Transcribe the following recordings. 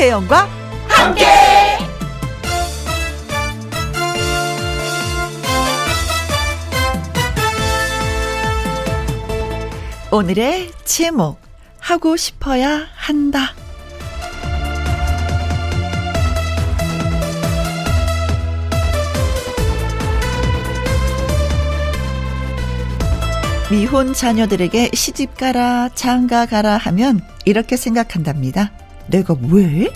김혜영과 함께. 오늘의 제목 하고 싶어야 한다. 미혼 자녀들에게 시집 가라, 장가 가라 하면 이렇게 생각한답니다. 내가 왜?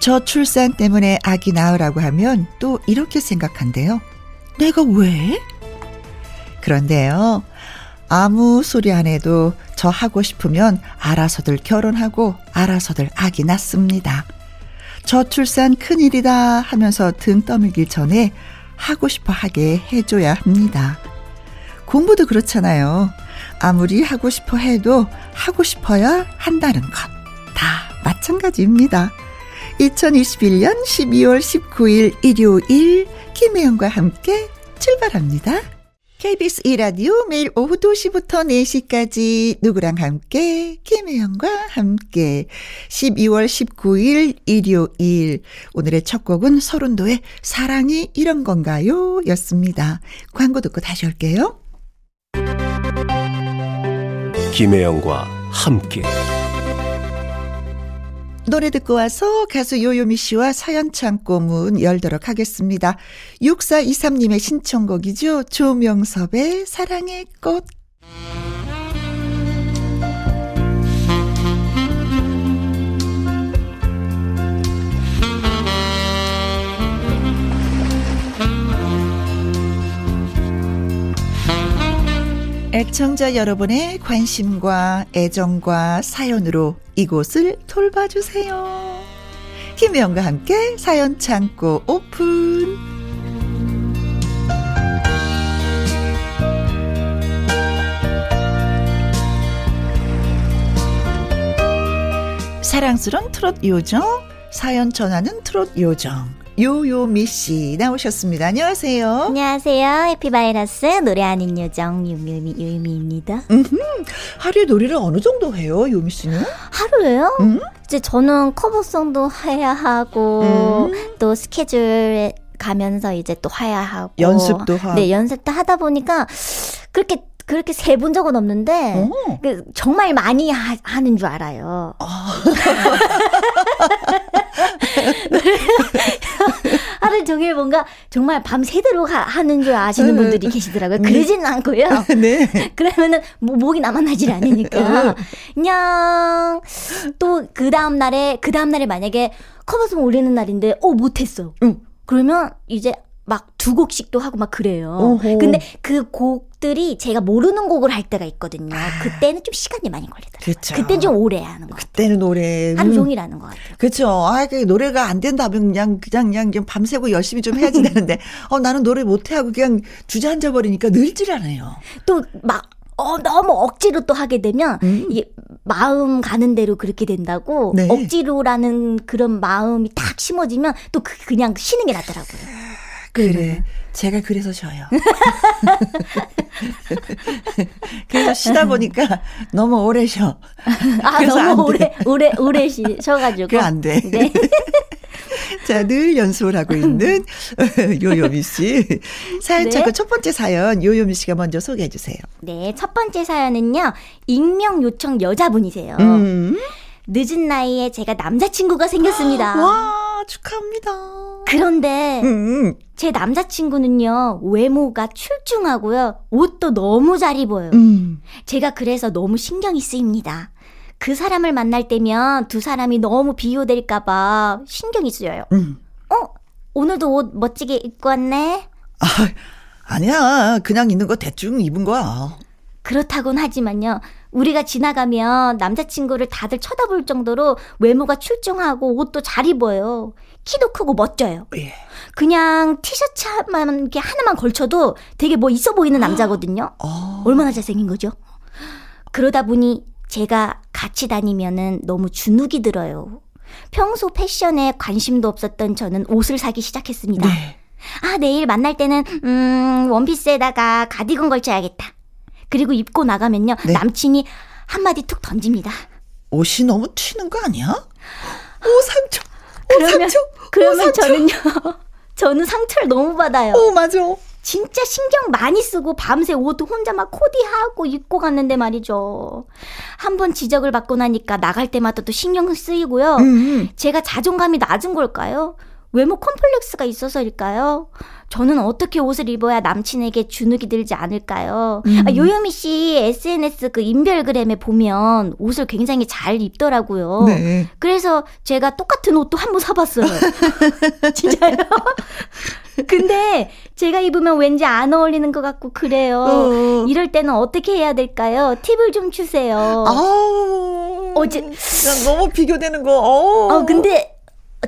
저출산 때문에 아기 낳으라고 하면 또 이렇게 생각한대요. 내가 왜? 그런데요, 아무 소리 안 해도 저 하고 싶으면 알아서들 결혼하고 알아서들 아기 낳습니다. 저출산 큰일이다 하면서 등 떠밀기 전에 하고 싶어 하게 해줘야 합니다. 공부도 그렇잖아요. 아무리 하고 싶어 해도 하고 싶어야 한다는 것. 다 마찬가지입니다. 2021년 12월 19일 일요일 김혜영과 함께 출발합니다. KBS 2라디오 매일 오후 2시부터 4시까지 누구랑 함께 김혜영과 함께 12월 19일 일요일 오늘의 첫 곡은 서른도의 사랑이 이런 건가요? 였습니다. 광고 듣고 다시 올게요. 김혜영과 함께 노래 듣고 와서 가수 요요미 씨와 사연 창고 문 열도록 하겠습니다. 6423님의 신청곡이죠. 조명섭의 사랑의 꽃. 애청자 여러분의 관심과 애정과 사연으로 이곳을 돌봐주세요. 김혜영과 함께 사연 창고 오픈. 사랑스런 트롯 요정, 사연 전하는 트롯 요정. 요요미 씨 나오셨습니다. 안녕하세요. 안녕하세요. 해피바이러스 노래하는 요정 요요미 요요미입니다. 하루에 노래를 어느 정도 해요, 요미 씨는? 하루에요? 음? 이제 저는 커버송도 해야 하고 음. 또 스케줄 가면서 이제 또 해야 하고 연습도 하고. 네, 연습도 하다 보니까 그렇게 그렇게 세 본 적은 없는데 어. 그 정말 많이 하, 하는 줄 알아요. 하루 종일 뭔가 정말 밤새도록 하, 하는 줄 아시는 분들이 계시더라고요. 그러지는 않고요. 네. 그러면은 뭐 목이 남아나질 않으니까 그냥 또 그 다음 날에 그 다음 날에 만약에 커버송 올리는 날인데 어 못했어. 응. 그러면 이제 막 두 곡씩도 하고 막 그래요. 어허. 근데 그 곡들이 제가 모르는 곡을 할 때가 있거든요. 그때는 좀 시간이 많이 걸리더라고요. 그렇죠. 그때는 좀 오래 하는 것 같아요. 그때는 노래. 하루 음. 종일 하는 것 같아요. 그렇죠. 아, 그 노래가 안 된다면 그냥 그냥 그냥 좀 밤새고 열심히 좀 해야지 되는데, 어 나는 노래 못 하고 그냥 주저앉아 버리니까 늘질 않아요. 또 막 어, 너무 억지로 또 하게 되면 음. 이게 마음 가는 대로 그렇게 된다고 네. 억지로라는 그런 마음이 딱 심어지면 또 그, 그냥 쉬는 게 낫더라고요. 그래. 제가 그래서 쉬어요. 그래서 쉬다 보니까 너무 오래 쉬어. 아 너무 돼. 오래 오래 오래 쉬셔가지고 그게 안 돼. 네. 자, 늘 연습을 하고 있는 요요미 씨. 사연 네. 찾고 첫 번째 사연 요요미 씨가 먼저 소개해 주세요. 네, 첫 번째 사연은요. 익명 요청 여자분이세요. 음. 늦은 나이에 제가 남자친구가 생겼습니다. 와, 축하합니다. 그런데 음. 제 남자친구는요. 외모가 출중하고요. 옷도 너무 잘 입어요. 음. 제가 그래서 너무 신경이 쓰입니다. 그 사람을 만날 때면 두 사람이 너무 비교될까봐 신경이 쓰여요. 음. 어? 오늘도 옷 멋지게 입고 왔네? 아, 아니야. 그냥 있는 거 대충 입은 거야. 그렇다곤 하지만요. 우리가 지나가면 남자친구를 다들 쳐다볼 정도로 외모가 출중하고 옷도 잘 입어요. 키도 크고 멋져요. 예. 그냥 티셔츠만 이렇게 하나만 걸쳐도 되게 뭐 있어 보이는 남자거든요. 어. 얼마나 잘생긴 거죠? 그러다 보니 제가 같이 다니면은 너무 주눅이 들어요. 평소 패션에 관심도 없었던 저는 옷을 사기 시작했습니다. 네. 아, 내일 만날 때는, 음, 원피스에다가 가디건 걸쳐야겠다. 그리고 입고 나가면요, 네. 남친이 한마디 툭 던집니다. 옷이 너무 튀는 거 아니야? 오, 상처. 오, 그러면 상처. 그러면 오, 상처. 저는요. 저는 상처를 너무 받아요. 오, 맞아. 진짜 신경 많이 쓰고 밤새 옷 혼자 막 코디하고 입고 갔는데 말이죠. 한 번 지적을 받고 나니까 나갈 때마다 또 신경 쓰이고요. 음. 제가 자존감이 낮은 걸까요? 외모 컴플렉스가 있어서일까요? 저는 어떻게 옷을 입어야 남친에게 주눅이 들지 않을까요? 음. 아, 요요미 씨 SNS 그 인별그램에 보면 옷을 굉장히 잘 입더라고요. 네. 그래서 제가 똑같은 옷도 한 번 사봤어요. 진짜요? 근데 제가 입으면 왠지 안 어울리는 것 같고 그래요. 어. 이럴 때는 어떻게 해야 될까요? 팁을 좀 주세요. 아우. 어제- 난 너무 비교되는 거. 어. 어, 근데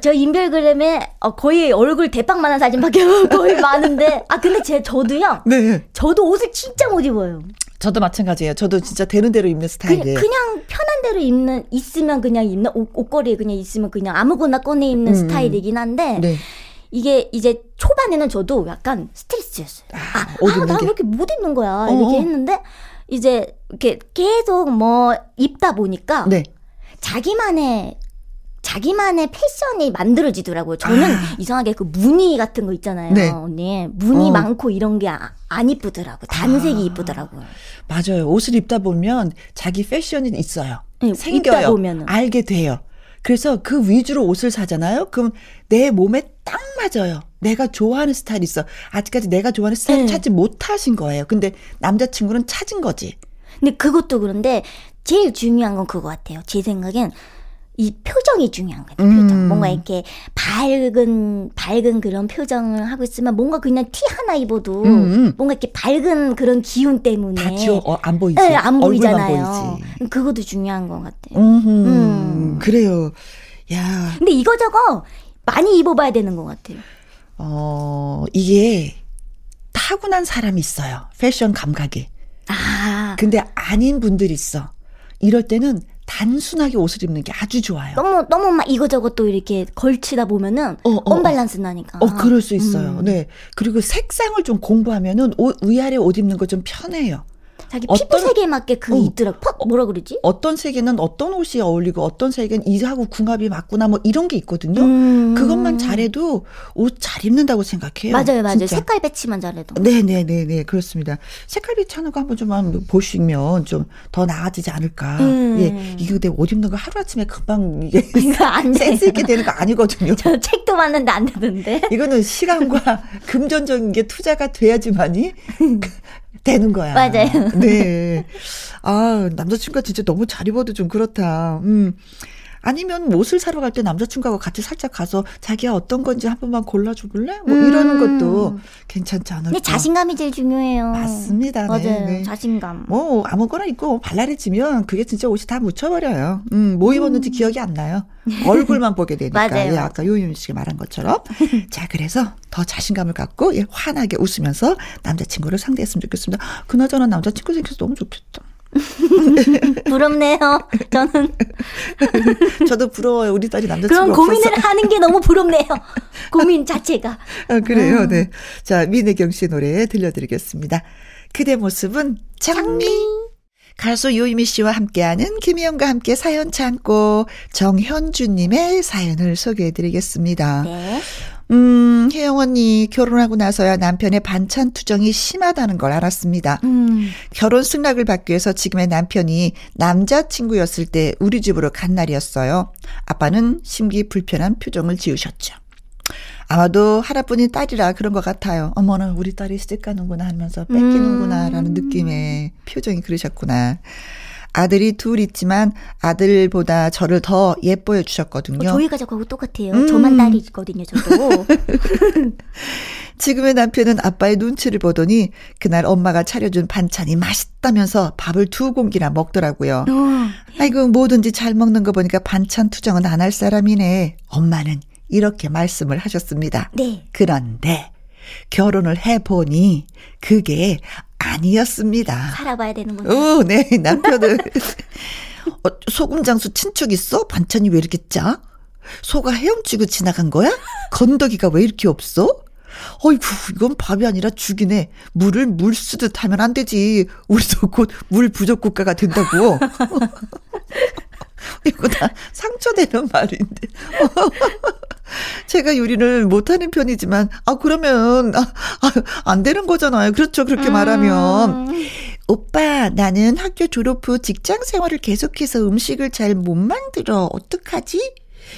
저 인별그램에 어, 거의 얼굴 대빵만한 사진밖에 거의 많은데 아 근데 제 저도요. 네. 저도 옷을 진짜 못 입어요. 저도 마찬가지예요. 저도 진짜 되는 대로 입는 스타일이에요. 그 냥 편한 대로 입는 있으면 그냥 입는 옷, 옷걸이에 그냥 있으면 그냥 아무거나 꺼내 입는 음, 스타일이긴 한데 네. 이게 이제 초반에는 저도 약간 스트레스였어요. 아, 옷 아, 입는 나 게. 왜 이렇게 못 입는 거야? 어, 이렇게 어. 했는데 이제 이렇게 계속 뭐 입다 보니까 네. 자기만의 자기만의 패션이 만들어지더라고요. 저는 아. 이상하게 그 무늬 같은 거 있잖아요, 네. 언니. 무늬 어. 많고 이런 게안 이쁘더라고. 단색이 아. 이쁘더라고요. 맞아요. 옷을 입다 보면 자기 패션이 있어요. 네, 생겨요. 보면은. 알게 돼요. 그래서 그 위주로 옷을 사잖아요. 그럼 내 몸에 딱 맞아요. 내가 좋아하는 스타일이 있어. 아직까지 내가 좋아하는 스타일 네. 찾지 못하신 거예요. 근데 남자친구는 찾은 거지. 근데 그것도 그런데 제일 중요한 건 그거 같아요. 제 생각엔 이 표정이 중요한 거예요. 표정. 음. 뭔가 이렇게 밝은 밝은 그런 표정을 하고 있으면 뭔가 그냥 티 하나 입어도 음, 음. 뭔가 이렇게 밝은 그런 기운 때문에 다 지워 어, 안 보이지. 네, 안 보이잖아요. 보이지. 그것도 중요한 것 같아요. 음. 그래요. 야, 근데 이거 저거 많이 입어봐야 되는 것 같아요. 어, 이게 타고난 사람이 있어요. 패션 감각이. 아, 근데 아닌 분들이 있어. 이럴 때는 단순하게 옷을 입는 게 아주 좋아요. 너무 너무 막 이거저거 또 이렇게 걸치다 보면은 어, 어, 언밸런스 나니까. 어, 그럴 수 있어요. 음. 네. 그리고 색상을 좀 공부하면은 옷, 위아래 옷 입는 거 좀 편해요. 자기 어떤- 피부색에 맞게 그게 어. 있더라고. 퍽 뭐라 그러지? 어떤 색에는 어떤 옷이 어울리고 어떤 색은 이하고 궁합이 맞구나 뭐 이런 게 있거든요. 음. 그것만 잘해도 옷 잘 입는다고 생각해요. 맞아요, 맞아요. 진짜. 색깔 배치만 잘해도. 네 네 네 네 그렇습니다. 색깔 비치하는 거 한번 좀 한번 보시면 좀 더 나아지지 않을까. 음. 예, 이게 근데 옷 입는 거 하루 아침에 금방 이게. 센스 있게 되는 거 아니거든요. 저 책도 봤는데 안 되던데. 이거는 시간과 금전적인 게 투자가 돼야지만이 되는 거야. 맞아요. 네. 아, 남자친구가 진짜 너무 잘 입어도 좀 그렇다. 음. 아니면 옷을 사러 갈 때 남자친구하고 같이 살짝 가서 자기야 어떤 건지 한 번만 골라줘 볼래? 뭐 이러는 음. 것도 괜찮지 않을까. 근데 자신감이 제일 중요해요. 맞습니다. 네, 맞아요. 네. 자신감. 뭐 아무거나 입고 발랄해지면 그게 진짜 옷이 다 묻혀버려요. 음, 뭐 입었는지 기억이 안 나요. 얼굴만 보게 되니까. 맞아요. 예, 아까 요윤 씨가 말한 것처럼. 자, 그래서 더 자신감을 갖고 예, 환하게 웃으면서 남자친구를 상대했으면 좋겠습니다. 그나저나 남자친구 생겨서 너무 좋겠다. 부럽네요. 저는 저도 부러워요. 우리 딸이 남자친구 그런 없어서. 고민을 하는 게 너무 부럽네요. 고민 자체가. 아, 그래요. 음. 네. 자, 민혜경 씨 노래 들려드리겠습니다. 그대 모습은 장미. 가수 요이미 씨와 함께하는 김희영과 함께 사연 창고 정현주님의 사연을 소개해드리겠습니다. 네. 음, 혜영 언니 결혼하고 나서야 남편의 반찬 투정이 심하다는 걸 알았습니다. 음. 결혼 승낙을 받기 위해서 지금의 남편이 남자친구였을 때 우리 집으로 간 날이었어요. 아빠는 심기 불편한 표정을 지으셨죠. 아마도 하나뿐인 딸이라 그런 것 같아요. 어머나 우리 딸이 시집 가는구나 하면서 뺏기는구나 라는 음. 느낌의 표정이 그러셨구나. 아들이 둘 있지만 아들보다 저를 더 예뻐해 주셨거든요. 저희 가족하고 똑같아요. 음. 저만 딸이거든요, 저도. 지금의 남편은 아빠의 눈치를 보더니 그날 엄마가 차려준 반찬이 맛있다면서 밥을 두 공기나 먹더라고요. 어. 아이고 뭐든지 잘 먹는 거 보니까 반찬 투정은 안 할 사람이네. 엄마는 이렇게 말씀을 하셨습니다. 네. 그런데 결혼을 해보니 그게 아니었습니다. 살아봐야 되는구나. 오, 네, 남편은 어, 소금 장수 친척 있어? 반찬이 왜 이렇게 짜? 소가 헤엄치고 지나간 거야? 건더기가 왜 이렇게 없어? 어이구, 이건 밥이 아니라 죽이네. 물을 물 쓰듯 하면 안 되지. 우리도 곧 물 부족 국가가 된다고. 이거 다 상처되는 말인데. 제가 요리를 못하는 편이지만, 아, 그러면, 아, 아, 안 되는 거잖아요. 그렇죠. 그렇게 음. 말하면. 오빠, 나는 학교 졸업 후 직장 생활을 계속해서 음식을 잘 못 만들어. 어떡하지?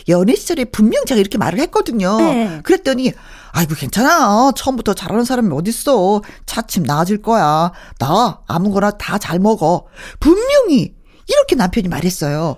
연애 시절에 분명 제가 이렇게 말을 했거든요. 네. 그랬더니, 아이고, 괜찮아. 처음부터 잘하는 사람이 어딨어. 차츰 나아질 거야. 나 아무거나 다 잘 먹어. 분명히 이렇게 남편이 말했어요.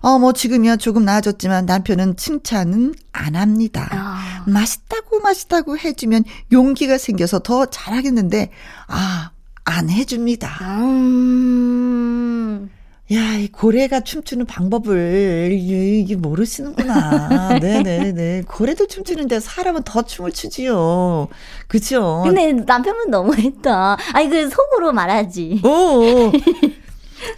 어, 뭐 지금이야 조금 나아졌지만 남편은 칭찬은 안 합니다. 아. 맛있다고 맛있다고 해주면 용기가 생겨서 더 잘하겠는데, 아, 안 해줍니다. 음. 야, 이 고래가 춤추는 방법을 이게 모르시는구나. 네네네. 고래도 춤추는데 사람은 더 춤을 추지요. 그죠? 근데 남편분 너무했다. 아니, 그 속으로 말하지. 오.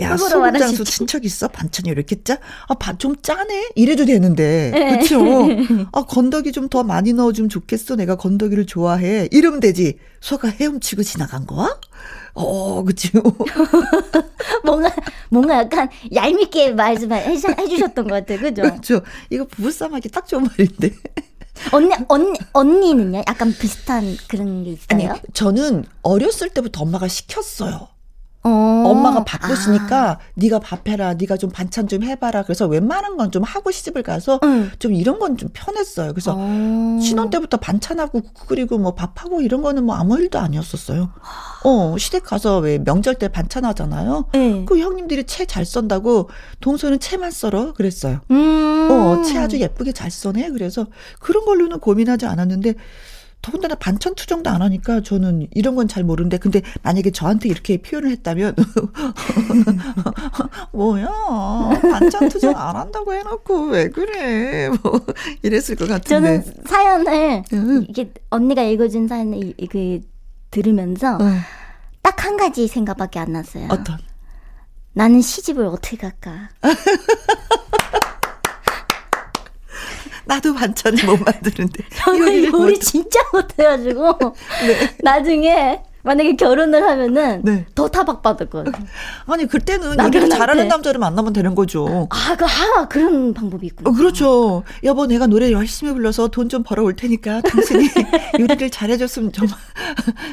야, 소장수 친척 있어? 반찬이 이렇게 짜? 아, 반, 좀 짜네? 이래도 되는데. 네. 그쵸? 아, 건더기 좀 더 많이 넣어주면 좋겠어. 내가 건더기를 좋아해. 이러면 되지. 소가 헤엄치고 지나간 거야? 어, 그치. 뭔가, 뭔가 약간 얄밉게 말씀 해 주셨던 것 같아요. 그죠? 그렇죠. 이거 부부싸움하기 딱 좋은 말인데. 언니, 언니, 언니는요? 약간 비슷한 그런 게 있어요? 아니, 저는 어렸을 때부터 엄마가 시켰어요. 어. 엄마가 바쁘시니까 아. 네가 밥해라, 네가 좀 반찬 좀 해봐라. 그래서 웬만한 건 좀 하고 시집을 가서 응. 좀 이런 건 좀 편했어요. 그래서 어. 신혼 때부터 반찬하고 그리고 뭐 밥하고 이런 거는 뭐 아무 일도 아니었었어요. 어 시댁 가서 왜 명절 때 반찬 하잖아요. 네. 그 형님들이 채 잘 썬다고 동서는 채만 썰어 그랬어요. 음. 어채 아주 예쁘게 잘 써네. 그래서 그런 걸로는 고민하지 않았는데. 더군다나 반찬 투정도 안 하니까 저는 이런 건 잘 모르는데 근데 만약에 저한테 이렇게 표현을 했다면 뭐야 반찬 투정 안 한다고 해놓고 왜 그래 뭐 이랬을 것 같은데 저는 사연을 이게 언니가 읽어준 사연을 그 들으면서 응. 딱한 가지 생각밖에 안 났어요. 어떤? 나는 시집을 어떻게 갈까? 나도 반찬을 못 만드는데. 저는 요리 진짜 못해가지고 네. 나중에 만약에 결혼을 하면은 네. 더 타박받을 거예요. 아니 그때는 요리를 잘하는 남자를 만나면 되는 거죠. 아, 그, 아 그런 방법이 있군요. 어, 그렇죠. 여보 내가 노래 열심히 불러서 돈 좀 벌어 올 테니까 당신이 요리를 잘해줬으면 좀,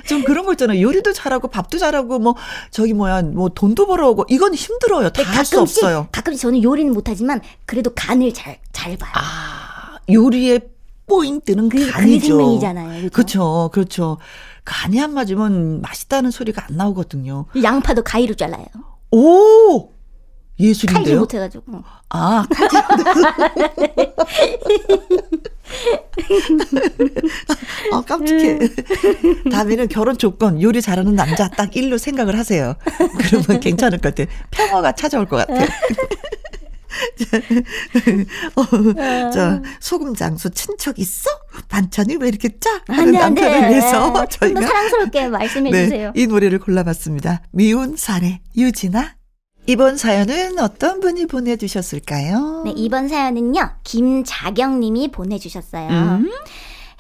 좀 그런 거 있잖아요. 요리도 잘하고 밥도 잘하고 뭐 저기 뭐야 뭐 돈도 벌어오고 이건 힘들어요. 다 할 수 없어요. 가끔씩 저는 요리는 못하지만 그래도 간을 잘 잘 봐요. 아 요리의 포인트는 그, 간이죠. 그 생명이잖아요. 그렇죠. 그렇죠. 간이 안 맞으면 맛있다는 소리가 안 나오거든요. 양파도 가위로 잘라요. 오! 예술인데요. 칼질 못해가지고. 아, 아, 깜찍해. 다음에는 결혼 조건, 요리 잘하는 남자 딱 일로 생각을 하세요. 그러면 괜찮을 것 같아요. 평화가 찾아올 것 같아요. 어, 저 소금 장수 친척 있어? 반찬이 왜 이렇게 짜? 하는 안 남편을 안 위해서 저희가 사랑스럽게 말씀해 네, 주세요. 이 노래를 골라봤습니다. 미운 사례 유진아. 이번 사연은 어떤 분이 보내주셨을까요? 네, 이번 사연은요, 김자경 님이 보내주셨어요. 음?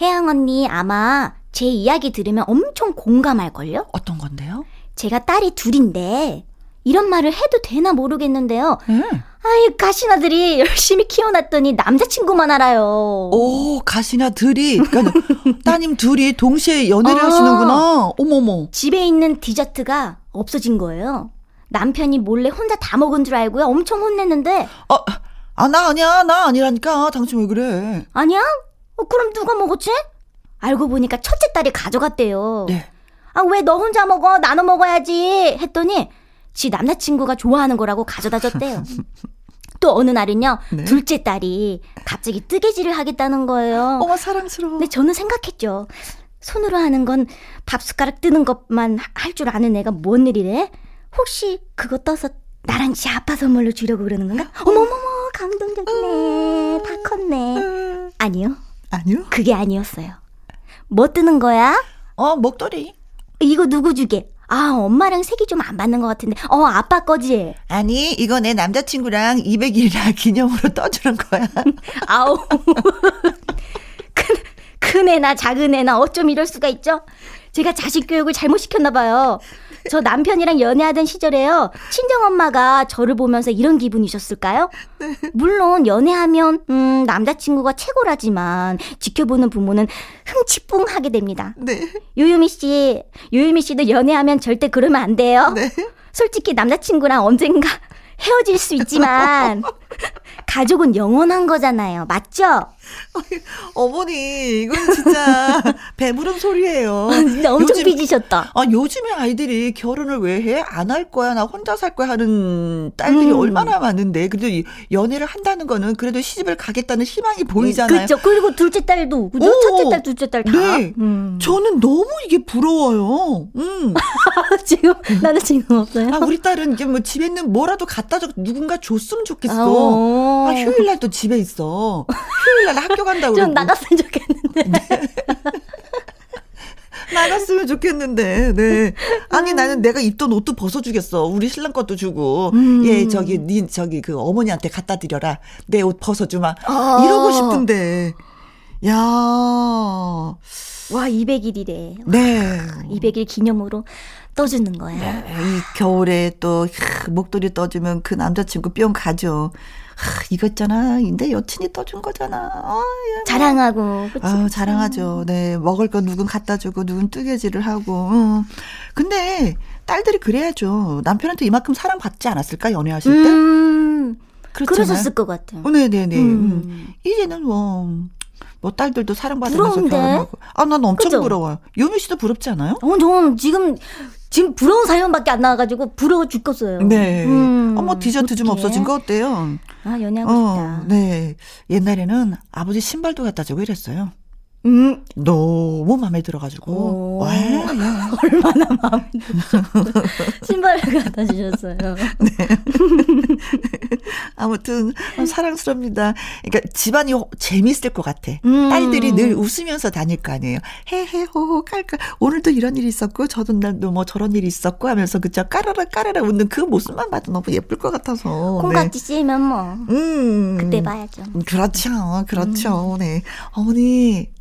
혜영 언니, 아마 제 이야기 들으면 엄청 공감할걸요? 어떤 건데요? 제가 딸이 둘인데, 이런 말을 해도 되나 모르겠는데요. 음. 아이, 가시나들이 열심히 키워놨더니 남자친구만 알아요. 오, 가시나들이. 그러니까 따님 둘이 동시에 연애를 아, 하시는구나. 어머머. 집에 있는 디저트가 없어진 거예요. 남편이 몰래 혼자 다 먹은 줄 알고요. 엄청 혼냈는데. 아, 아, 나 아니야. 나 아니라니까. 당신 왜 그래? 아니야? 어, 그럼 누가 먹었지? 알고 보니까 첫째 딸이 가져갔대요. 네. 아, 왜 너 혼자 먹어? 나눠 먹어야지. 했더니 지 남자친구가 좋아하는 거라고 가져다 줬대요. 또 어느 날은요, 네. 둘째 딸이 갑자기 뜨개질을 하겠다는 거예요. 어머, 사랑스러워. 근데 저는 생각했죠. 손으로 하는 건 밥 숟가락 뜨는 것만 할 줄 아는 애가 뭔 일이래? 혹시 그거 떠서 나랑 지 아빠 선물로 주려고 그러는 건가? 어머머머, 감동적이네. 다 컸네. 아니요. 아니요? 그게 아니었어요. 뭐 뜨는 거야? 어, 목도리. 이거 누구 주게? 아, 엄마랑 색이 좀 안 맞는 것 같은데. 어, 아빠 거지? 아니, 이거 내 남자친구랑 200일이라 기념으로 떠주는 거야. 아우. 큰, 큰 애나 작은 애나 어쩜 이럴 수가 있죠? 제가 자식 교육을 잘못 시켰나 봐요. 저 남편이랑 연애하던 시절에요. 친정엄마가 저를 보면서 이런 기분이셨을까요? 네. 물론 연애하면 음, 남자친구가 최고라지만 지켜보는 부모는 흥치뿡하게 됩니다. 네. 요유미 씨, 요유미 씨도 연애하면 절대 그러면 안 돼요. 네. 솔직히 남자친구랑 언젠가 헤어질 수 있지만 가족은 영원한 거잖아요. 맞죠? 어머니, 이건 진짜 배부름 소리예요. 진짜 엄청 요즘, 삐지셨다. 아, 요즘에 아이들이 결혼을 왜 해? 안 할 거야? 나 혼자 살 거야? 하는 딸들이 음. 얼마나 많은데. 그래도 연애를 한다는 거는 그래도 시집을 가겠다는 희망이 보이잖아요. 그렇죠. 그리고 둘째 딸도, 그죠? 오, 첫째 딸, 둘째 딸 다. 네. 음. 저는 너무 이게 부러워요. 음. 지금, 나는 지금 없어요. 아, 우리 딸은 이제 뭐 집에 있는 뭐라도 갖다 줘, 누군가 줬으면 좋겠어. 아, 아 휴일 날 또 집에 있어. 휴일 날 학교 간다고. 좀 나갔으면 좋겠는데. 네. 나갔으면 좋겠는데, 네. 아니, 음. 나는 내가 입던 옷도 벗어주겠어. 우리 신랑 것도 주고. 음. 예, 저기, 니, 저기, 그 어머니한테 갖다 드려라. 내 옷 벗어주마. 아. 이러고 싶은데. 야 와, 200일이래. 네. 200일 기념으로 떠주는 거야. 네, 이 겨울에 또 목도리 떠주면 그 남자친구 뿅 가죠. 하, 이거 있잖아. 근데 여친이 떠준 거잖아. 아, 예. 자랑하고. 그치, 아, 자랑하죠. 네. 먹을 거 누군 갖다 주고, 누군 뜨개질을 하고. 어. 근데 딸들이 그래야죠. 남편한테 이만큼 사랑받지 않았을까? 연애하실 때? 음, 그러셨을 것 같아요. 어, 네네네. 음. 음. 이제는 뭐, 뭐 딸들도 사랑받으면서 결혼하고. 아, 난 엄청 그죠? 부러워요. 요미 씨도 부럽지 않아요? 어, 저는 지금 지금 부러운 사연밖에 안 나와가지고 부러워 죽겠어요. 네. 음, 어머 디저트 좀 없어진 거 어때요? 아 연애하고 어, 싶다. 네. 옛날에는 아버지 신발도 갖다 주고 이랬어요. 음. 너무 마음에 들어가지고. 와, 얼마나 마음에 들어. 신발을 갖다 주셨어요. 네. 아무튼, 사랑스럽니다. 그러니까 집안이 재밌을 것 같아. 음. 딸들이 늘 웃으면서 다닐 거 아니에요. 헤헤호, 깔깔. 오늘도 이런 일이 있었고, 저도 날도 뭐 저런 일이 있었고 하면서 그저 까르르 까르르 웃는 그 모습만 봐도 너무 예쁠 것 같아서. 콩깍지 네. 씌면 뭐. 음. 그때 봐야죠. 그렇죠. 그렇죠. 음. 네. 어머니.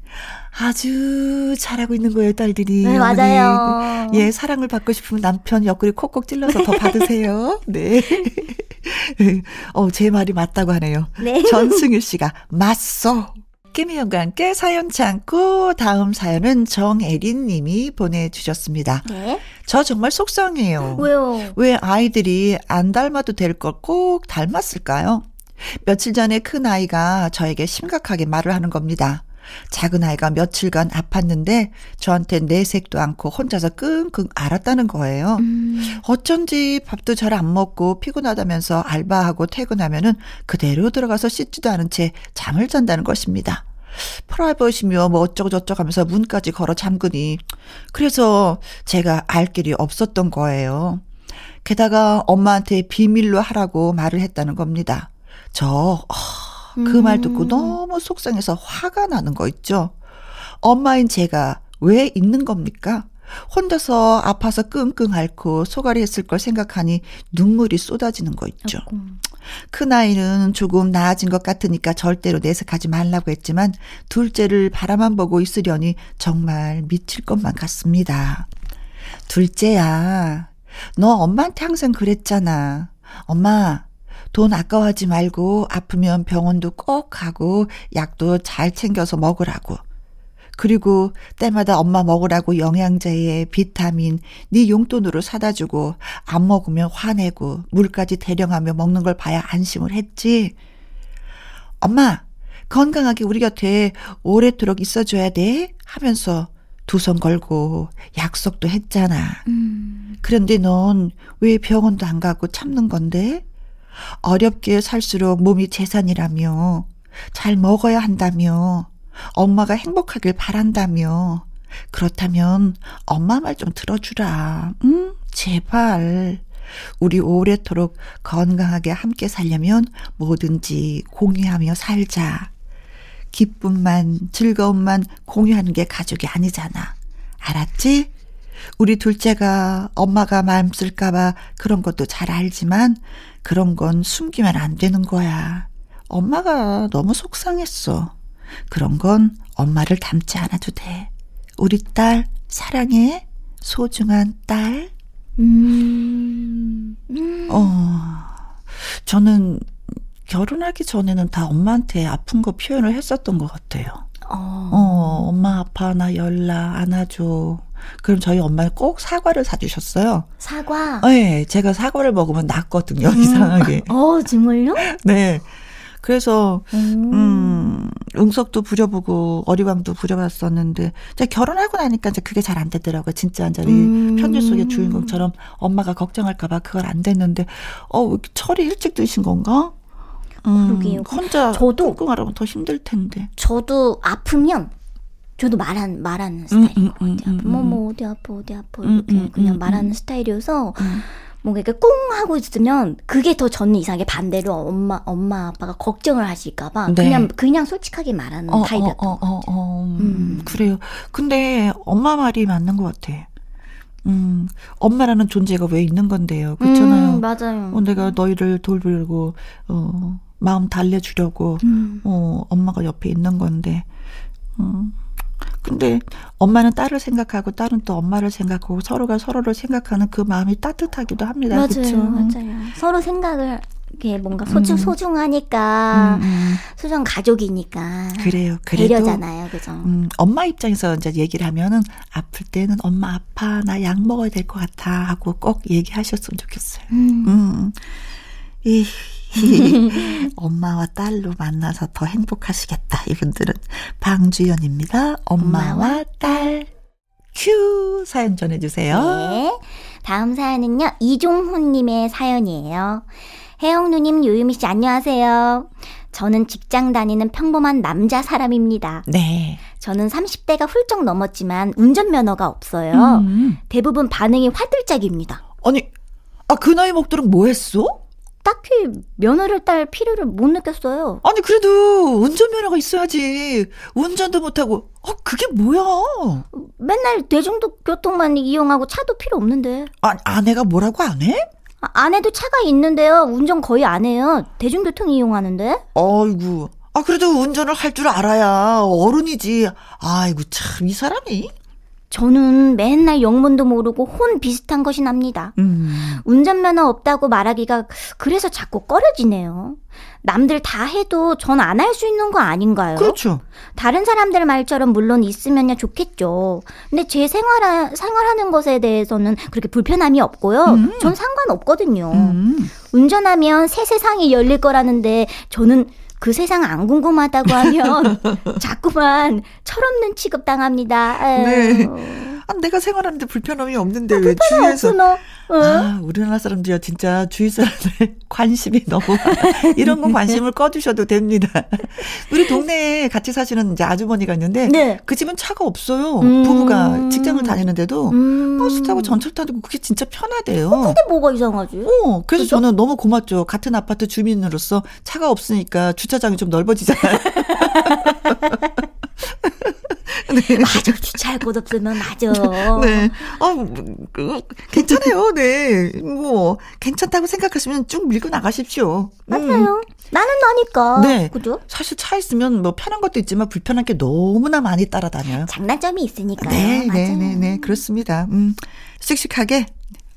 아주 잘하고 있는 거예요, 딸들이. 네, 맞아요. 예, 사랑을 받고 싶으면 남편 옆구리 콕콕 찔러서 더 받으세요. 네. 어, 제 말이 맞다고 하네요. 네. 전승일 씨가 맞소. 김희영과 함께 사연 참고 다음 사연은 정애린 님이 보내주셨습니다. 네. 저 정말 속상해요. 왜요? 왜 아이들이 안 닮아도 될 걸 꼭 닮았을까요? 며칠 전에 큰 아이가 저에게 심각하게 말을 하는 겁니다. 작은 아이가 며칠간 아팠는데 저한테 내색도 않고 혼자서 끙끙 앓았다는 거예요. 음. 어쩐지 밥도 잘 안 먹고 피곤하다면서 알바하고 퇴근하면은 그대로 들어가서 씻지도 않은 채 잠을 잔다는 것입니다. 프라이버시며 뭐 어쩌고저쩌고 하면서 문까지 걸어 잠그니 그래서 제가 알 길이 없었던 거예요. 게다가 엄마한테 비밀로 하라고 말을 했다는 겁니다. 저 어, 그 말 듣고 음. 너무 속상해서 화가 나는 거 있죠. 엄마인 제가 왜 있는 겁니까? 혼자서 아파서 끙끙 앓고 소갈이 했을 걸 생각하니 눈물이 쏟아지는 거 있죠. 큰 아이는 조금 나아진 것 같으니까 절대로 내색하지 말라고 했지만 둘째를 바라만 보고 있으려니 정말 미칠 것만 같습니다. 둘째야, 너 엄마한테 항상 그랬잖아. 엄마, 돈 아까워하지 말고 아프면 병원도 꼭 가고 약도 잘 챙겨서 먹으라고. 그리고 때마다 엄마 먹으라고 영양제에 비타민 네 용돈으로 사다 주고 안 먹으면 화내고 물까지 대령하며 먹는 걸 봐야 안심을 했지. 엄마, 건강하게 우리 곁에 오래도록 있어줘야 돼 하면서 두 손 걸고 약속도 했잖아. 음. 그런데 넌 왜 병원도 안 가고 참는 건데? 어렵게 살수록 몸이 재산이라며, 잘 먹어야 한다며, 엄마가 행복하길 바란다며, 그렇다면 엄마 말 좀 들어주라. 응? 제발. 우리 오래도록 건강하게 함께 살려면 뭐든지 공유하며 살자. 기쁨만, 즐거움만 공유하는 게 가족이 아니잖아. 알았지? 우리 둘째가 엄마가 마음 쓸까봐 그런 것도 잘 알지만 그런 건 숨기면 안 되는 거야. 엄마가 너무 속상했어. 그런 건 엄마를 닮지 않아도 돼. 우리 딸 사랑해. 소중한 딸. 음. 음. 어, 저는 결혼하기 전에는 다 엄마한테 아픈 거 표현을 했었던 것 같아요. 어, 어 엄마 아파 나 연락 안아줘. 그럼 저희 엄마는 꼭 사과를 사주셨어요. 사과? 네, 제가 사과를 먹으면 낫거든요, 음. 이상하게. 어, 정말요? 네. 그래서 음. 음, 응석도 부려보고 어리광도 부려봤었는데 이제 결혼하고 나니까 이제 그게 잘 안 되더라고요. 진짜 완전히 음. 편지 속의 주인공처럼 엄마가 걱정할까봐 그걸 안 됐는데 어 철이 일찍 드신 건가? 음, 그러게요. 혼자 저도 끙끙하려면 더 힘들 텐데. 저도 아프면 저도 말한 말하는 스타일인 것 같아요. 뭐뭐 어디 아파 어디 아파 이렇게 그냥 말하는 스타일이어서 뭔가 이렇게 꽁 하고 있으면 그게 더 저는 이상하게 반대로 엄마 엄마 아빠가 걱정을 하실까봐 네. 그냥 그냥 솔직하게 말하는 어, 타입이었던 어, 어, 것 같아요. 어, 음, 음. 그래요. 근데 엄마 말이 맞는 것 같아. 음, 엄마라는 존재가 왜 있는 건데요. 그렇잖아요. 음, 맞아요. 어, 내가 너희를 돌보려고 어, 마음 달래주려고 음. 어, 엄마가 옆에 있는 건데. 음. 근데 엄마는 딸을 생각하고 딸은 또 엄마를 생각하고 서로가 서로를 생각하는 그 마음이 따뜻하기도 합니다. 맞아요, 그쵸? 맞아요. 서로 생각을 이게 뭔가 소중 음. 소중하니까 음, 음. 소중 가족이니까 그래요. 그래도 배려잖아요, 그죠? 음, 엄마 입장에서 이제 얘기를 하면은 아플 때는 엄마 아파 나 약 먹어야 될 것 같아 하고 꼭 얘기하셨으면 좋겠어요. 음. 음. 이 엄마와 딸로 만나서 더 행복하시겠다. 이분들은 방주연입니다. 엄마와, 엄마와 딸. 큐 사연 전해주세요. 네. 다음 사연은요 이종훈님의 사연이에요. 혜영 누님, 요유미 씨 안녕하세요. 저는 직장 다니는 평범한 남자 사람입니다. 네. 저는 30대가 훌쩍 넘었지만 운전면허가 없어요. 음. 대부분 반응이 화들짝입니다. 아니, 아, 그 나이 먹도록 뭐 했어? 딱히 면허를 딸 필요를 못 느꼈어요. 아니 그래도 운전면허가 있어야지. 운전도 못하고 어 그게 뭐야? 맨날 대중교통만 이용하고 차도 필요 없는데. 아 아내가 뭐라고 안 해? 아, 아내도 차가 있는데요. 운전 거의 안 해요. 대중교통 이용하는데. 아이고. 아 그래도 운전을 할 줄 알아야 어른이지. 아이고 참 이 사람이. 저는 맨날 영문도 모르고 혼 비슷한 것이 납니다. 음. 운전면허 없다고 말하기가 그래서 자꾸 꺼려지네요. 남들 다 해도 전 안 할 수 있는 거 아닌가요? 그렇죠. 다른 사람들 말처럼 물론 있으면야 좋겠죠. 근데 제 생활 생활하는 것에 대해서는 그렇게 불편함이 없고요. 음. 전 상관없거든요. 음. 운전하면 새 세상이 열릴 거라는데 저는 그 세상 안 궁금하다고 하면 자꾸만 철없는 취급 당합니다. 네. 아, 내가 생활하는데 불편함이 없는데 아, 왜 주위에서 없구나. 어? 아, 우리나라 사람들이야 진짜 주위 사람들 관심이 너무 이런 거 관심을 꺼주셔도 됩니다. 우리 동네에 같이 사시는 이제 아주머니가 있는데 네. 그 집은 차가 없어요. 음. 부부가 직장을 다니는데도 음. 버스 타고 전철 타고 그게 진짜 편하대요. 어, 근데 뭐가 이상하지? 어, 그래서 그죠? 저는 너무 고맙죠. 같은 아파트 주민으로서 차가 없으니까 주차장이 좀 넓어지잖아요. 네. 맞아. 주차할 곳 없으면 맞아. 네. 아, 그, 괜찮아요. 네. 뭐, 괜찮다고 생각하시면 쭉 밀고 나가십시오. 맞아요. 음. 나는 나니까. 네. 그죠? 사실 차 있으면 뭐 편한 것도 있지만 불편한 게 너무나 많이 따라다녀요. 장단점이 있으니까. 네, 네, 네, 네. 그렇습니다. 음. 씩씩하게.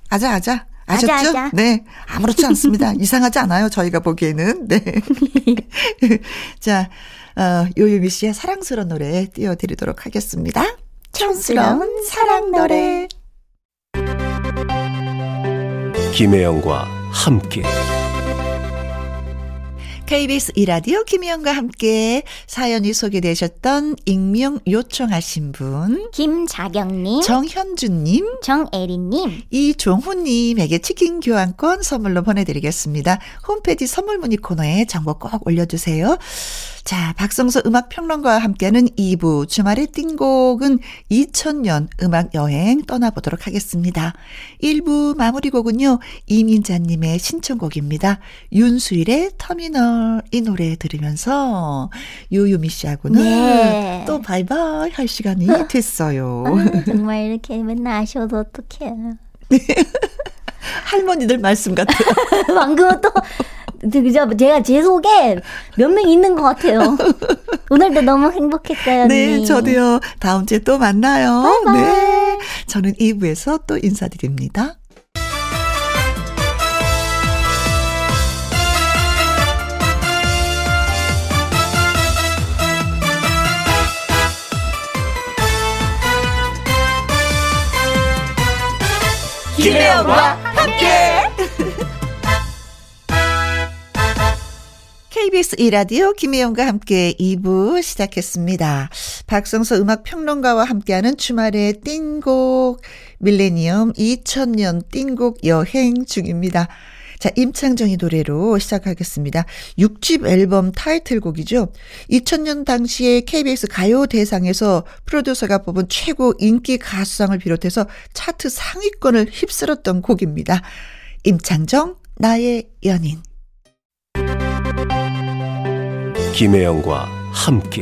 아자, 아자. 아셨죠? 아자, 아자. 네. 아무렇지 않습니다. 이상하지 않아요. 저희가 보기에는. 네. 자, 어, 요유미 씨의 사랑스러운 노래 띄워드리도록 하겠습니다. 촌스러운 사랑 노래. 김혜영과 함께. KBS 이라디오 김희영과 함께 사연이 소개되셨던 익명 요청하신 분 김자경님 정현주님 정애리님 이종훈님에게 치킨 교환권 선물로 보내드리겠습니다. 홈페이지 선물 문의 코너에 정보 꼭 올려주세요. 자, 박성수 음악평론가와 함께하는 2부 주말의 띵곡은 2000년 음악 여행 떠나보도록 하겠습니다. 1부 마무리 곡은요. 이민자님의 신청곡입니다. 윤수일의 터미널 이 노래 들으면서 요요미 씨하고는 네. 또 바이바이 할 시간이 됐어요. 아, 정말 이렇게 맨날 아쉬워도 어떡해요. 할머니들 말씀 같아요. 방금은 또 그죠? 제가 제 속에 몇 명 있는 것 같아요. 오늘도 너무 행복했어요. 네, 언니. 저도요. 다음 주에 또 만나요. 바이바이. 네. 저는 2부에서 또 인사드립니다. 김혜영과 함께. KBS 이라디오 김혜영과 함께 2부 시작했습니다. 박성서 음악평론가와 함께하는 주말의 띵곡 밀레니엄 2000년 띵곡 여행 중입니다. 자, 임창정의 노래로 시작하겠습니다. 6집 앨범 타이틀곡이죠. 2000년 당시에 KBS 가요 대상에서 프로듀서가 뽑은 최고 인기 가수상을 비롯해서 차트 상위권을 휩쓸었던 곡입니다. 임창정, 나의 연인. 김혜영과 함께.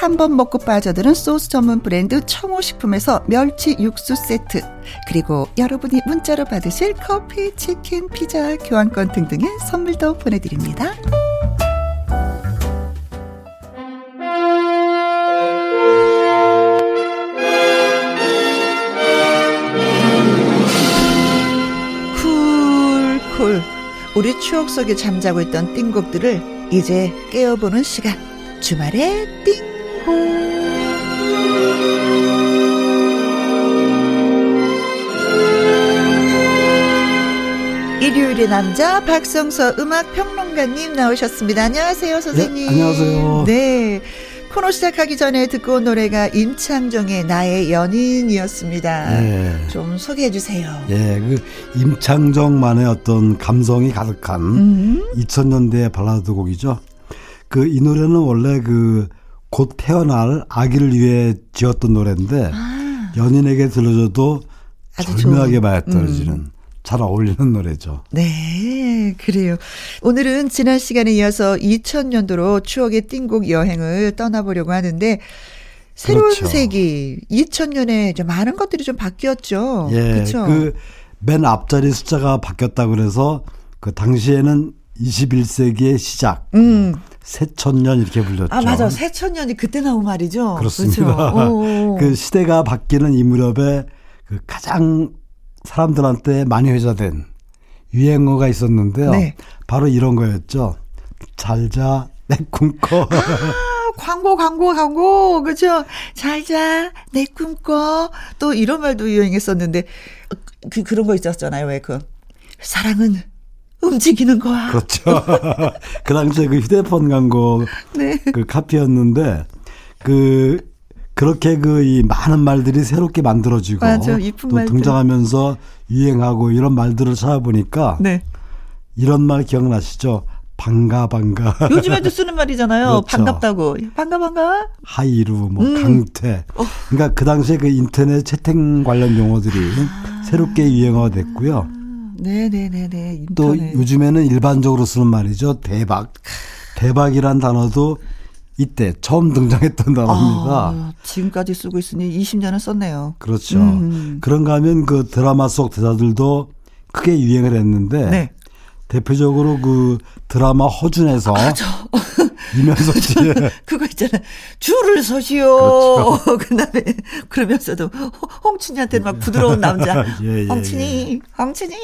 한 번 먹고 빠져드는 소스 전문 브랜드 청호식품에서 멸치 육수 세트 그리고 여러분이 문자로 받으실 커피, 치킨, 피자, 교환권 등등의 선물도 보내드립니다. 쿨쿨. 우리 추억 속에 잠자고 있던 띵곡들을 이제 깨어보는 시간. 주말의 띵 일요일의 남자 박성서 음악 평론가님 나오셨습니다. 안녕하세요, 선생님. 네, 안녕하세요. 네. 코너 시작하기 전에 듣고 온 노래가 임창정의 나의 연인이었습니다. 네. 좀 소개해 주세요. 예, 그 임창정만의 어떤 감성이 가득한 음. 2000년대 발라드 곡이죠. 그 이 노래는 원래 그 곧 태어날 아기를 위해 지었던 노래인데 아. 연인에게 들려줘도 절묘하게 맞아떨어지는 음. 잘 어울리는 노래죠. 네, 그래요. 오늘은 지난 시간에 이어서 2000년도로 추억의 띵곡 여행을 떠나보려고 하는데 새로운 그렇죠. 세기 2000년에 이제 많은 것들이 좀 바뀌었죠. 예, 그렇죠. 그 맨 앞자리 숫자가 바뀌었다 그래서 그 당시에는 21세기의 시작. 음. 새천년 이렇게 불렸죠. 아 맞아, 새천년이 그때 나온 말이죠. 그렇습니다. 그렇죠? 그 시대가 바뀌는 이 무렵에 그 가장 사람들한테 많이 회자된 유행어가 있었는데요. 네. 바로 이런 거였죠. 잘자 내 꿈꿔. 아, 광고 광고 광고 그죠? 잘자 내 꿈꿔 또 이런 말도 유행했었는데 그 그런 거 있었잖아요. 왜 그 사랑은 움직이는 거야. 그렇죠. 그 당시에 그 휴대폰 광고 네. 그 카피였는데 그 그렇게 그 이 많은 말들이 새롭게 만들어지고 맞아, 또 말들. 등장하면서 유행하고 이런 말들을 찾아보니까 네. 이런 말 기억나시죠? 반가 반가. 요즘에도 쓰는 말이잖아요. 그렇죠. 반갑다고. 반가 반가. 하이루 뭐 음. 강태. 어. 그러니까 그 당시에 그 인터넷 채팅 관련 용어들이 아. 새롭게 유행어가 됐고요. 네네네네. 또 요즘에는 일반적으로 쓰는 말이죠. 대박. 대박이란 단어도 이때 처음 등장했던 단어입니다. 아, 지금까지 쓰고 있으니 20년을 썼네요. 그렇죠. 음. 그런가 하면 그 드라마 속 대사들도 크게 유행을 했는데 네. 대표적으로 그 드라마 허준에서 아, 이면석 씨 그거 있잖아 줄을 서시오 그렇죠. 그다음에 그러면서도 홍춘이한테 막 부드러운 남자 예, 예, 홍춘이 예. 홍춘이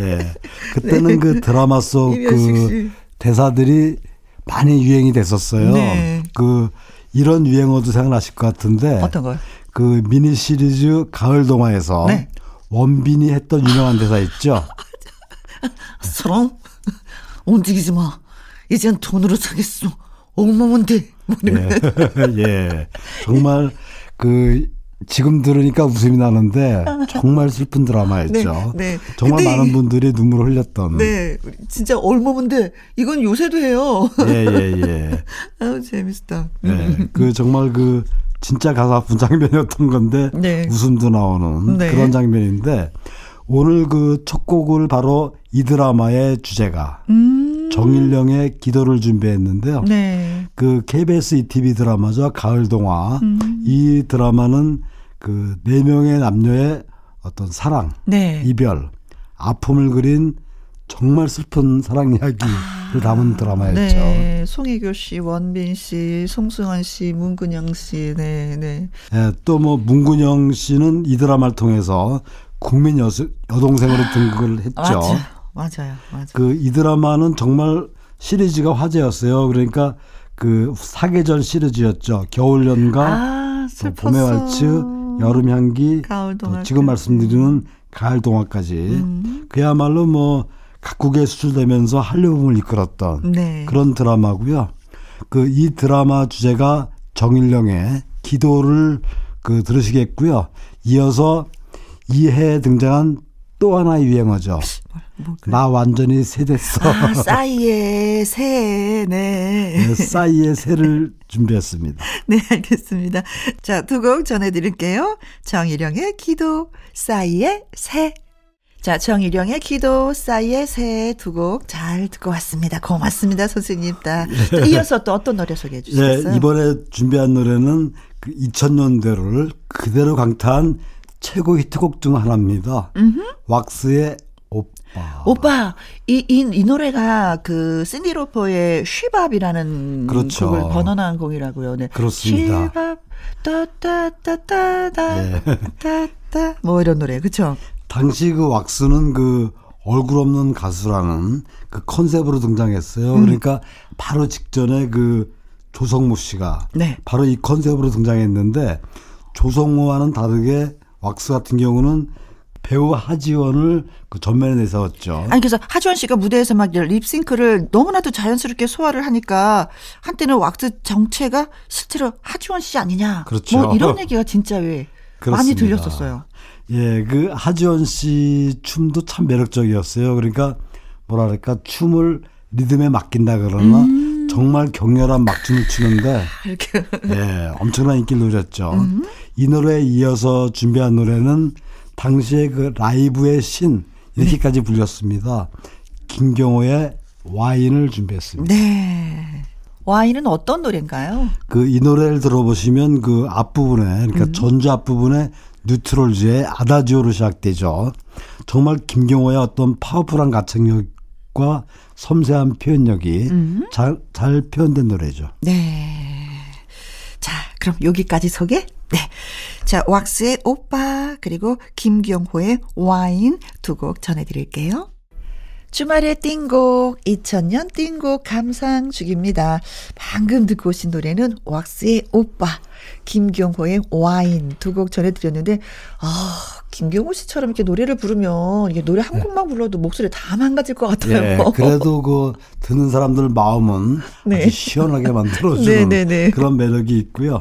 예 그때는 네. 그 드라마 속 그 대사들이 많이 유행이 됐었어요 네. 그 이런 유행어도 생각나실 것 같은데 어떤 거요? 그 미니 시리즈 가을 동화에서 네. 원빈이 했던 유명한 대사 있죠 사랑 움직이지 마. 이젠 돈으로 사겠어. 엉망은 돼. 예. 예. 정말 그 지금 들으니까 웃음이 나는데 정말 슬픈 드라마였죠. 네, 네. 정말 많은 분들이 눈물을 흘렸던. 네, 진짜 얼마문데 이건 요새도 해요. 예, 예, 예. 아우 재밌다. 네, 그 정말 그 진짜 가사 아픈 장면이었던 건데 네. 웃음도 나오는 네. 그런 장면인데 오늘 그 첫 곡을 바로 이 드라마의 주제가 음. 정일령의 기도를 준비했는데요. 네. 그 KBS ETV 드라마죠. 가을 동화. 음. 이 드라마는 그 네 명의 남녀의 어떤 사랑, 네. 이별, 아픔을 그린 정말 슬픈 사랑 이야기를 아, 담은 드라마였죠. 네. 송혜교 씨, 원빈 씨, 송승헌 씨, 문근영 씨, 네, 네. 네 또뭐 문근영 씨는 이 드라마를 통해서 국민 여, 여동생으로 등극을 했죠. 맞아요. 맞아요. 맞아요. 그 이 드라마는 정말 시리즈가 화제였어요. 그러니까 그 사계절 시리즈였죠. 겨울 연가, 아, 봄의 왈츠, 여름 향기, 가을 동화 지금 말씀드리는 가을 동화까지 음. 그야말로 뭐 각국에 수출되면서 한류붐을 이끌었던 네. 그런 드라마고요. 그 이 드라마 주제가 정일령의 기도를 그 들으시겠고요. 이어서 이해 등장한 또 하나의 유행어죠. 뭐, 나 완전히 새 됐어. 아, 싸이의 새, 네. 네 싸이의 새를 준비했습니다. 네, 알겠습니다. 자, 두 곡 전해드릴게요. 정일영의 기도, 싸이의 새. 자, 정일영의 기도, 싸이의 새 두 곡 잘 듣고 왔습니다. 고맙습니다, 선생님. 다. 네. 이어서 또 어떤 노래 소개해 주셨어요? 네, 이번에 준비한 노래는 그 2000년대를 그대로 강타한 최고 히트곡 중 하나입니다. 음흠. 왁스의 오빠. 오빠, 이, 이, 이 노래가 그 신디 로퍼의 쉬밥이라는 그렇죠. 곡을 번안한 곡이라고요. 네. 그렇습니다. 쉬밥, 따따따따따, 네. 따따, 뭐 이런 노래, 그쵸? 당시 그 왁스는 그 얼굴 없는 가수라는 그 컨셉으로 등장했어요. 음. 그러니까 바로 직전에 그 조성모 씨가 네. 바로 이 컨셉으로 등장했는데 조성모와는 다르게 왁스 같은 경우는 배우 하지원을 그 전면에 내세웠죠. 아니 그래서 하지원 씨가 무대에서 막 립싱크를 너무나도 자연스럽게 소화를 하니까 한때는 왁스 정체가 실제로 하지원 씨 아니냐. 그렇죠. 뭐 이런 얘기가 진짜 왜 그렇습니다. 많이 들렸었어요. 예, 그 하지원 씨 춤도 참 매력적이었어요. 그러니까 뭐랄까 춤을 리듬에 맡긴다 그러나 음. 정말 격렬한 막춤을 추는데 예, 엄청난 인기를 누렸죠. 음. 이 노래에 이어서 준비한 노래는 당시에 그 라이브의 신 이렇게까지 불렸습니다. 김경호의 와인을 준비했습니다. 네. 와인은 어떤 노래인가요? 그 이 노래를 들어보시면 그 앞부분에 그러니까 음. 전주 앞부분에 뉴트럴즈의 아다지오로 시작되죠. 정말 김경호의 어떤 파워풀한 가창력 과 섬세한 표현력이 음. 잘, 잘 표현된 노래죠. 네. 자, 그럼 여기까지 소개? 네. 자, 왁스의 오빠, 그리고 김경호의 와인 두 곡 전해드릴게요. 주말의 띵곡, 2000년 띵곡 감상 중입니다. 방금 듣고 오신 노래는 왁스의 오빠, 김경호의 와인 두 곡 전해드렸는데, 아, 김경호 씨처럼 이렇게 노래를 부르면 이게 노래 한 네. 곡만 불러도 목소리 다 망가질 것 같아요. 네, 그래도 그 듣는 사람들 마음은 네. 아주 시원하게 만들어주는 네, 네, 네. 그런 매력이 있고요.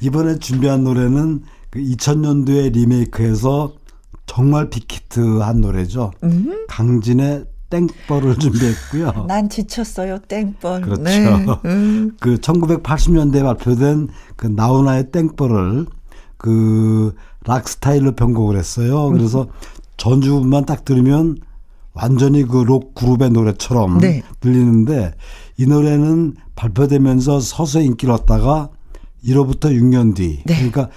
이번에 준비한 노래는 그 2000년도에 리메이크해서 정말 빅히트한 노래죠. 음. 강진의 땡벌을 준비했고요. 난 지쳤어요, 땡벌. 그렇죠. 네. 음. 그 1980년대에 발표된 그 나훈아의 땡벌을 그 락 스타일로 변곡을 했어요. 그래서 전주부만 딱 들으면 완전히 그 록 그룹의 노래처럼 네. 들리는데 이 노래는 발표되면서 서서히 인기를 얻다가 1호부터 6년 뒤 네. 그러니까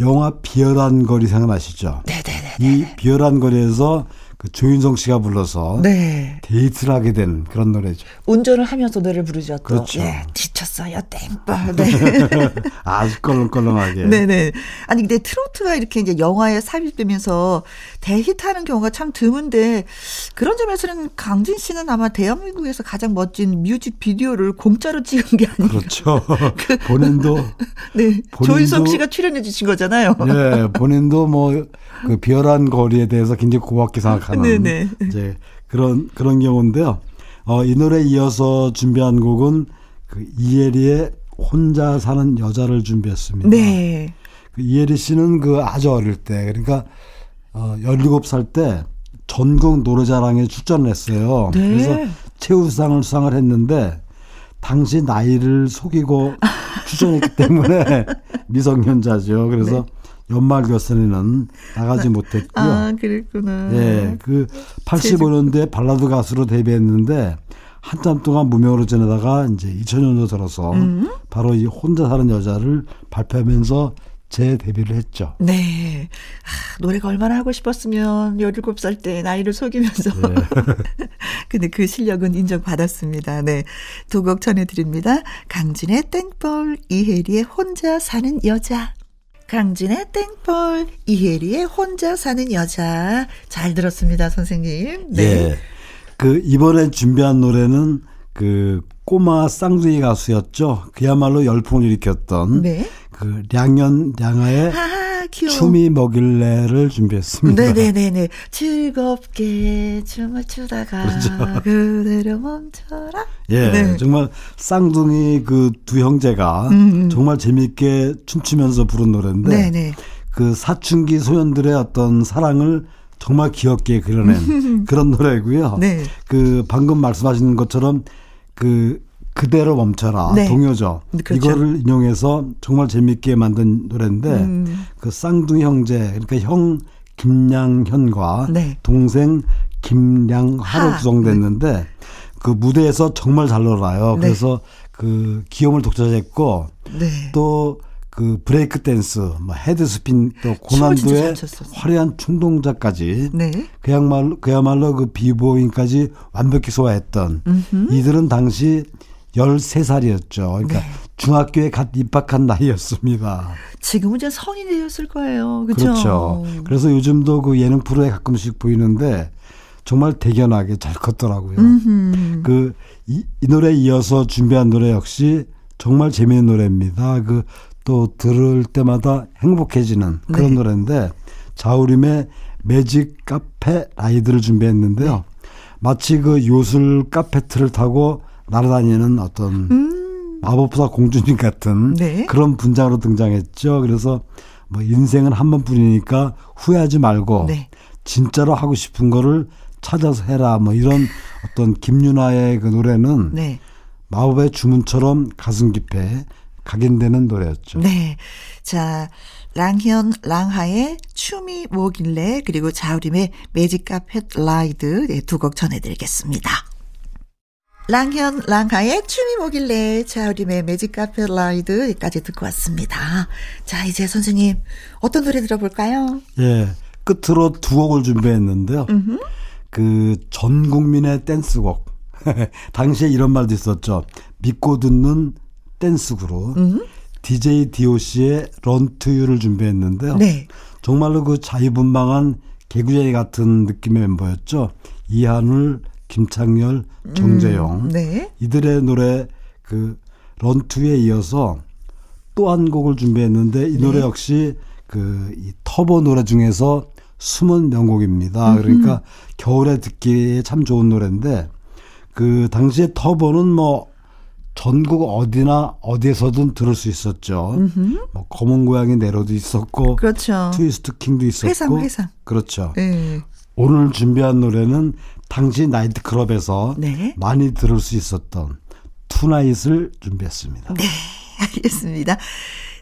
영화 비열한 거리 생각나시죠? 네네네. 이 비열한 거리에서 그 조인성 씨가 불러서 네. 데이트를 하게 된 그런 노래죠. 운전을 하면서 노래를 부르죠. 또. 그렇죠. 예, 지쳤어요. 땡벌. 네. 아주 껄렁껄렁하게. 네네. 아니 근데 트로트가 이렇게 이제 영화에 삽입되면서 대히트하는 경우가 참 드문데 그런 점에서는 강진 씨는 아마 대한민국에서 가장 멋진 뮤직 비디오를 공짜로 찍은 게 아닌가. 그렇죠. 그, 본인도 네. 본인도, 조인성 씨가 출연해 주신 거잖아요. 네. 본인도 뭐 그 비열한 거리에 대해서 굉장히 고맙게 생각 하는 네네. 이제 그런 그런 경우인데요. 어, 이 노래 이어서 준비한 곡은 그 이혜리의 혼자 사는 여자를 준비했습니다. 네. 그 이혜리 씨는 그 아주 어릴 때 그러니까 어 17살 때 전국 노래자랑에 출전을 했어요. 네. 그래서 최우상을 수상을 했는데 당시 나이를 속이고 출전했기 때문에 미성년자죠. 그래서 네. 연말 결선에는 나가지 못했고요. 아, 그랬구나. 예, 그 85년대 발라드 가수로 데뷔했는데 한참 동안 무명으로 지내다가 이제 2000년도 들어서 음. 바로 이 혼자 사는 여자를 발표하면서 재 데뷔를 했죠. 네. 아, 노래가 얼마나 하고 싶었으면 17살 때 나이를 속이면서. 네. 근데 그 실력은 인정받았습니다. 네. 두 곡 전해드립니다. 강진의 땡벌, 이혜리의 혼자 사는 여자. 강진의 땡벌, 이혜리의 혼자 사는 여자. 잘 들었습니다, 선생님. 네. 예. 그, 이번에 준비한 노래는 그 꼬마 쌍둥이 가수였죠. 그야말로 열풍을 일으켰던 네. 그 량연 량아의 아, 춤이 먹일래를 준비했습니다. 네네네네. 즐겁게 춤을 추다가 그렇죠. 그대로 멈춰라. 예, 네. 정말 쌍둥이 그 두 형제가 음음. 정말 재미있게 춤추면서 부른 노래인데 네네. 그 사춘기 소년들의 어떤 사랑을 정말 귀엽게 그려낸 그런 노래고요. 네. 그 방금 말씀하신 것처럼 그 그대로 멈춰라 네. 동요죠. 그렇죠. 이거를 인용해서 정말 재밌게 만든 노래인데 음. 그 쌍둥이 형제 그러니까 형 김양현과 네. 동생 김양하로 구성됐는데 네. 그 무대에서 정말 잘 놀아요. 네. 그래서 그 귀염을 독차지했고 네. 또 그 브레이크 댄스, 뭐 head spin 또 고난도의 화려한 춤 동작까지 네. 그야말로 그야말로 그 비보잉까지 완벽히 소화했던 음흠. 이들은 당시 13살이었죠. 그러니까 네. 중학교에 갓 입학한 나이였습니다. 지금은 이제 성인이 되었을 거예요. 그렇죠? 그렇죠. 그래서 요즘도 그 예능 프로에 가끔씩 보이는데 정말 대견하게 잘 컸더라고요. 그, 이, 이 노래에 이어서 준비한 노래 역시 정말 재미있는 노래입니다. 그, 또 들을 때마다 행복해지는 그런 네. 노래인데 자우림의 매직 카페 라이드를 준비했는데요. 네. 마치 그 요술 카페트를 타고 날아다니는 어떤 음. 마법사 공주님 같은 네. 그런 분장으로 등장했죠. 그래서 뭐 인생은 한 번뿐이니까 후회하지 말고 네. 진짜로 하고 싶은 거를 찾아서 해라. 뭐 이런 어떤 김윤아의 그 노래는 네. 마법의 주문처럼 가슴 깊에 각인되는 노래였죠. 네. 자, 랑현, 랑하의 춤이 뭐길래 그리고 자우림의 매직 카펫 라이드 네, 두곡 전해드리겠습니다. 랑현, 랑하의 춤이 뭐길래 자우림의 매직 카페 라이드까지 듣고 왔습니다. 자, 이제 선생님 어떤 노래 들어볼까요? 예, 끝으로 두 곡을 준비했는데요. 그전 국민의 댄스곡. 당시에 이런 말도 있었죠. 믿고 듣는 댄스 그룹. DJ DOC의 런 투유를 준비했는데요. 네. 정말로 그 자유분방한 개구쟁이 같은 느낌의 멤버였죠. 이한울, 김창렬, 정재영 음, 네. 이들의 노래 그 런투에 이어서 또 한 곡을 준비했는데 이 노래 네. 역시 그 이 터보 노래 중에서 숨은 명곡입니다. 그러니까 겨울에 듣기에 참 좋은 노래인데 그 당시에 터보는 뭐 전국 어디나 어디에서든 들을 수 있었죠. 음흠. 뭐 검은 고양이 내로도 있었고, 그렇죠. 트위스트 킹도 있었고, 회상 회상. 그렇죠. 네. 오늘 준비한 노래는 당시 나이트클럽에서 네. 많이 들을 수 있었던 투나잇을 준비했습니다. 네, 알겠습니다.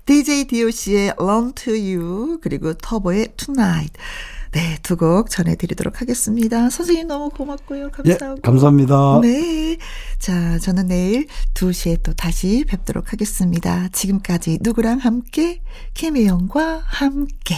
DJ DOC의 Long to You 그리고 터보의 Tonight 네, 두 곡 전해드리도록 하겠습니다. 선생님 너무 고맙고요. 감사하고. 예, 감사합니다. 네. 자, 저는 내일 2시에 또 다시 뵙도록 하겠습니다. 지금까지 누구랑 함께? 김혜영과 함께.